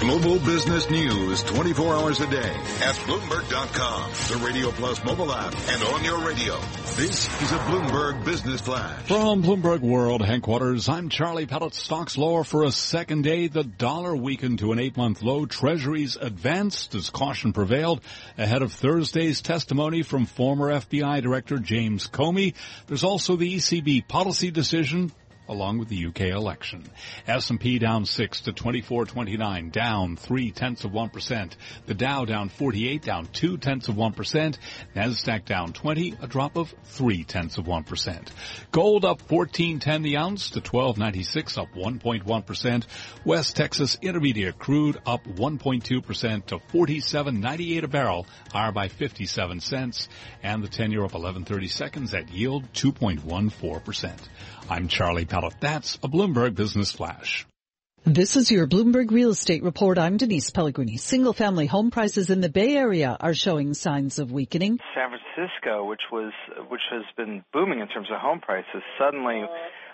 Global business news 24 hours a day at Bloomberg.com, the Radio Plus mobile app, and on your radio. This is a Bloomberg Business Flash. From Bloomberg World headquarters, I'm Charlie Pellet. Stocks lower for a second day. The dollar weakened to an eight-month low. Treasuries advanced as caution prevailed ahead of Thursday's testimony from former FBI Director James Comey. There's also the ECB policy decision along with the UK election. S&P down 6 to 2429, down 3 tenths of 1%. The Dow down 48, down 2 tenths of 1%. Nasdaq down 20, a drop of 3 tenths of 1%. Gold up 14.10 the ounce to 12.96, up 1.1%. West Texas Intermediate crude up 1.2% to 47.98 a barrel, higher by 57 cents. And the 10 year up 11.30 seconds at yield 2.14%. I'm Charlie Pellet. That's a Bloomberg Business Flash. This is your Bloomberg Real Estate Report. I'm Denise Pellegrini. Single family home prices in the Bay Area are showing signs of weakening. San Francisco, which was which has been booming in terms of home prices, suddenly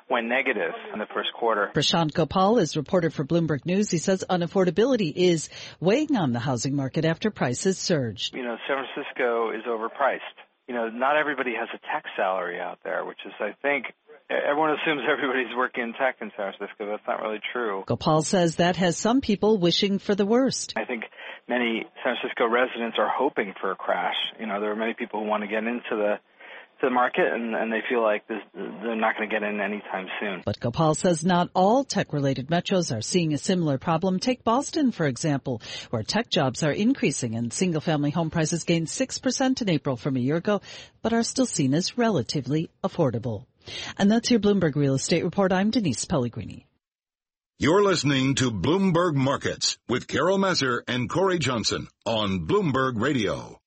went negative in the first quarter. Prashant Gopal is reporter for Bloomberg News. He says unaffordability is weighing on the housing market after prices surged. You know, San Francisco is overpriced. You know, not everybody has a tech salary out there, which is, I think, everyone assumes everybody's working in tech in San Francisco. That's not really true. Gopal says that has some people wishing for the worst. I think many San Francisco residents are hoping for a crash. You know, there are many people who want to get into the to the market and, and they feel like this, they're not going to get in anytime soon. But Gopal says not all tech-related metros are seeing a similar problem. Take Boston, for example, where tech jobs are increasing and single-family home prices gained 6% in April from a year ago, but are still seen as relatively affordable. And that's your Bloomberg Real Estate Report. I'm Denise Pellegrini. You're listening to Bloomberg Markets with Carol Massar and Cory Johnson on Bloomberg Radio.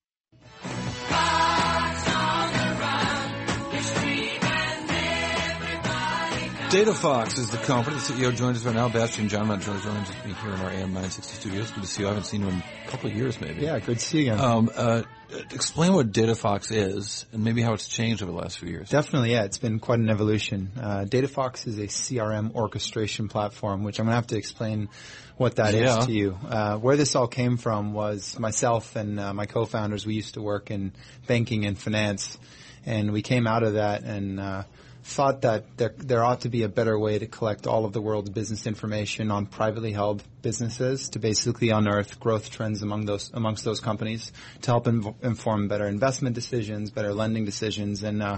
DataFox is the company. The CEO joins us right now. Bastiaan Janmaat joins me here in our AM 960 studios. Good to see you. I haven't seen you in a couple of years, maybe. Yeah, good to see you again. Um, uh, explain what DataFox is and maybe how it's changed over the last few years. Definitely, yeah. It's been quite an evolution. Uh, DataFox is a CRM orchestration platform, which I'm going to have to explain what that Yeah. is to you. Uh, where this all came from was myself and uh, my co-founders. We used to work in banking and finance, and we came out of that and uh, thought that there, there ought to be a better way to collect all of the world's business information on privately held businesses to basically unearth growth trends among those amongst those companies to help inv- inform better investment decisions, better lending decisions, and uh,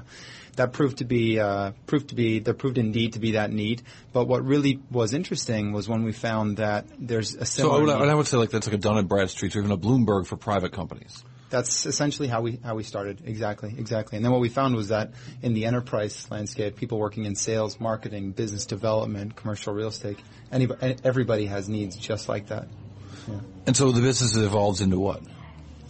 that proved to be uh, proved to be there proved indeed to be that need. But what really was interesting was when we found that there's a So I similar. would. I would say like that's like a Dun and Bradstreet or even a Bloomberg for private companies. That's essentially how we how we started. Exactly, exactly. And then what we found was that in the enterprise landscape, people working in sales, marketing, business development, commercial real estate, anybody, everybody has needs just like that. And so the business evolves into what?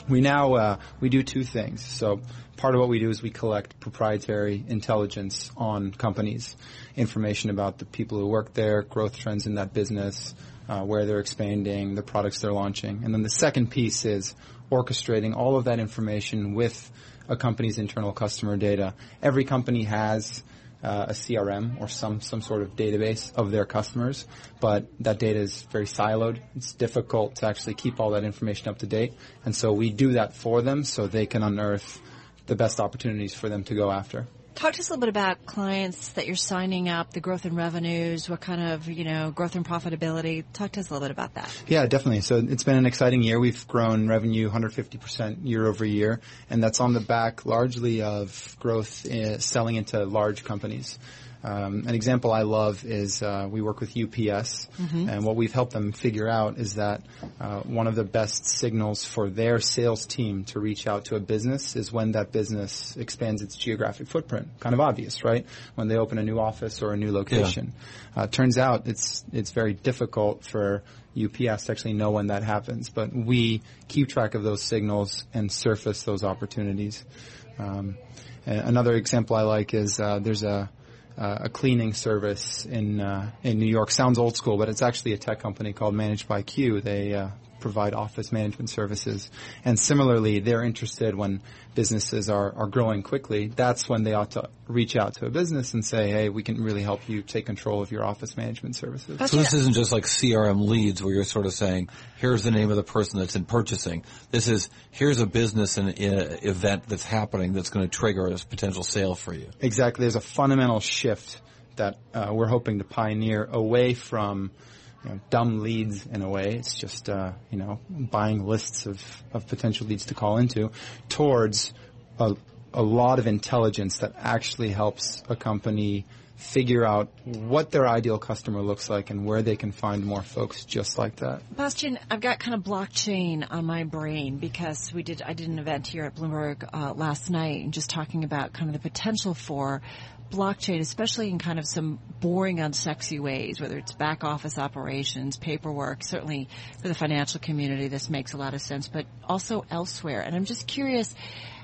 We now uh, we do two things. So part of what we do is we collect proprietary intelligence on companies, information about the people who work there, growth trends in that business, uh, where they're expanding, the products they're launching, and then the second piece is orchestrating all of that information with a company's internal customer data. Every company has uh, a CRM or some some sort of database of their customers, but that data is very siloed. It's difficult to actually keep all that information up to date, and so we do that for them so they can unearth the best opportunities for them to go after. Talk to us a little bit about clients that you're signing up, the growth in revenues, what kind of, you know, growth in profitability. Talk to us a little bit about that. Yeah, definitely. So it's been an exciting year. We've grown revenue 150% year over year, and that's on the back largely of growth in selling into large companies. Um, an example I love is uh, we work with UPS, and what we've helped them figure out is that uh, one of the best signals for their sales team to reach out to a business is when that business expands its geographic footprint. Kind of obvious, right? When they open a new office or a new location. Uh, turns out it's it's very difficult for UPS to actually know when that happens, but we keep track of those signals and surface those opportunities. Um, another example I like is uh, there's a uh, a cleaning service in uh, in New York. Sounds old school, but it's actually a tech company called Managed by Q. They uh, provide office management services. And similarly, they're interested when businesses are, are growing quickly. That's when they ought to reach out to a business and say, hey, we can really help you take control of your office management services. So this isn't just like CRM leads where you're sort of saying, here's the name of the person that's in purchasing. This is, here's a business and uh, event that's happening that's going to trigger a potential sale for you. Exactly. There's a fundamental shift that uh, we're hoping to pioneer away from you know, dumb leads in a way. It's just, uh, you know, buying lists of, of potential leads to call into towards a, a lot of intelligence that actually helps a company figure out what their ideal customer looks like and where they can find more folks just like that. Bastiaan, I've got kind of blockchain on my brain because we did I did an event here at Bloomberg uh, last night and just talking about kind of the potential for blockchain, especially in kind of some boring, unsexy ways, whether it's back office operations, paperwork. Certainly for the financial community, this makes a lot of sense, but also elsewhere. And I'm just curious,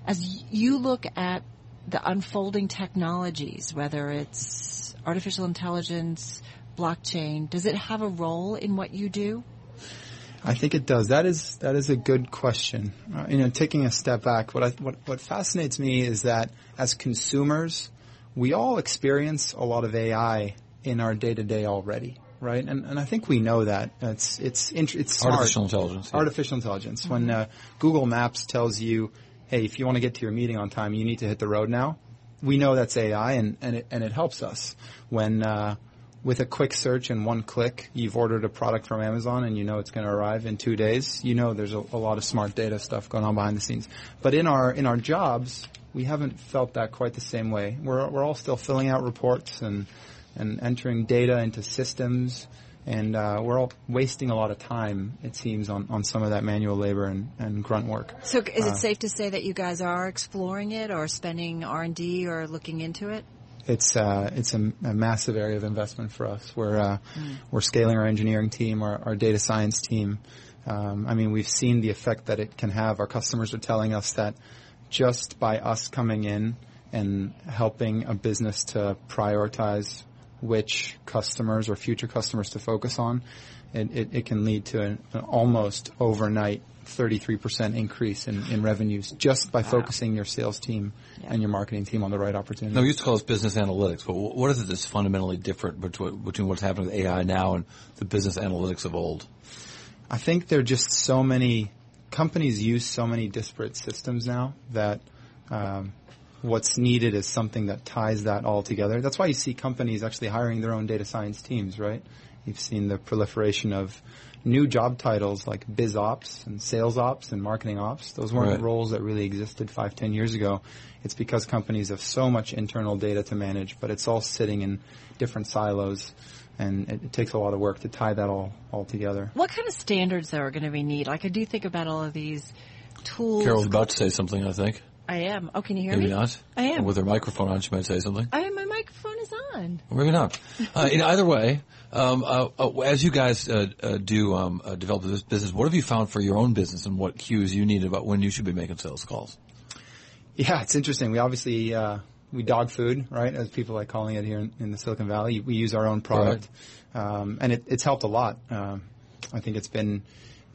as you look at the unfolding technologies, whether it's artificial intelligence, blockchain, does it have a role in what you do? I think it does. That is that is a good question. Uh, you know, taking a step back, what I, what what fascinates me is that as consumers, we all experience a lot of AI in our day to day already, right? And and I think we know that it's it's it's smart. Artificial intelligence. yeah. Artificial intelligence. When uh, Google Maps tells you, "Hey, if you want to get to your meeting on time, you need to hit the road now," we know that's AI, and and it and it helps us when. Uh, with a quick search and one click, you've ordered a product from Amazon and you know it's going to arrive in two days. You know there's a, a lot of smart data stuff going on behind the scenes. But in our in our jobs, we haven't felt that quite the same way. We're we're all still filling out reports and and entering data into systems, and uh, we're all wasting a lot of time. It seems on, on some of that manual labor and, and grunt work. So is Uh, it safe to say that you guys are exploring it or spending R&D or looking into it? it's uh, it's a, a massive area of investment for us. We're uh, we're scaling our engineering team, our, our data science team. Um, I mean, we've seen the effect that it can have. Our customers are telling us that just by us coming in and helping a business to prioritize which customers or future customers to focus on, it, it, it can lead to an, an almost overnight 33% increase in, in revenues just by focusing your sales team and your marketing team on the right opportunity. No, we used to call this business analytics, but what is it that's fundamentally different between, between what's happening with AI now and the business analytics of old? I think there are just so many companies use so many disparate systems now that um, what's needed is something that ties that all together. That's why you see companies actually hiring their own data science teams, right? You've seen the proliferation of new job titles like biz ops and sales ops and marketing ops. Those weren't Right. roles that really existed five, ten years ago. It's because companies have so much internal data to manage, but it's all sitting in different silos, and it, it takes a lot of work to tie that all all together. What kind of standards though are going to be needed? Like I do think about all of these tools. Carol's about to say something, I think. I am. Oh, can you hear Maybe me? Maybe not. I am. Or with her microphone on, she might say something. I am. my microphone is on. Maybe not. Uh, in either way, um, uh, uh, as you guys uh, uh, do um, uh, develop this business, what have you found for your own business and what cues you need about when you should be making sales calls? Yeah, it's interesting. We obviously uh, we dog food, right? As people like calling it here in, in the Silicon Valley. We use our own product, um, and it, it's helped a lot. Um, I think it's been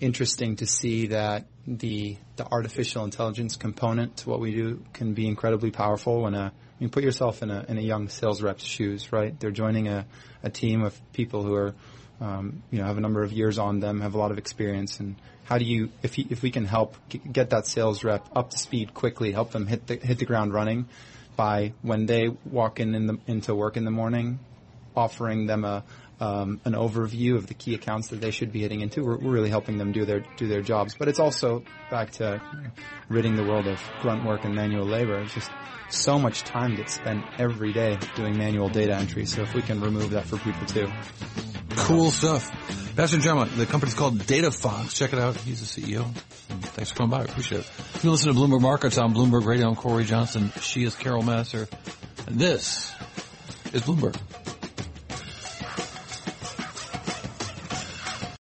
interesting to see that the the artificial intelligence component to what we do can be incredibly powerful. When a I mean, put yourself in a in a young sales rep's shoes, right? They're joining a, a team of people who are um, you know, have a number of years on them, have a lot of experience, and how do you, if if we can help get that sales rep up to speed quickly, help them hit the hit the ground running, by when they walk in, in the, into work in the morning, offering them a um, an overview of the key accounts that they should be hitting into. We're, we're really helping them do their do their jobs, but it's also back to ridding the world of grunt work and manual labor. It's just so much time gets spent every day doing manual data entry. So if we can remove that for people too. Cool stuff. Bastiaan Janmaat, the company's called DataFox. Check it out. He's the CEO. Thanks for coming by. I appreciate it. You listen to Bloomberg Markets on Bloomberg Radio. I'm Cory Johnson. She is Carol Massar. And this is Bloomberg.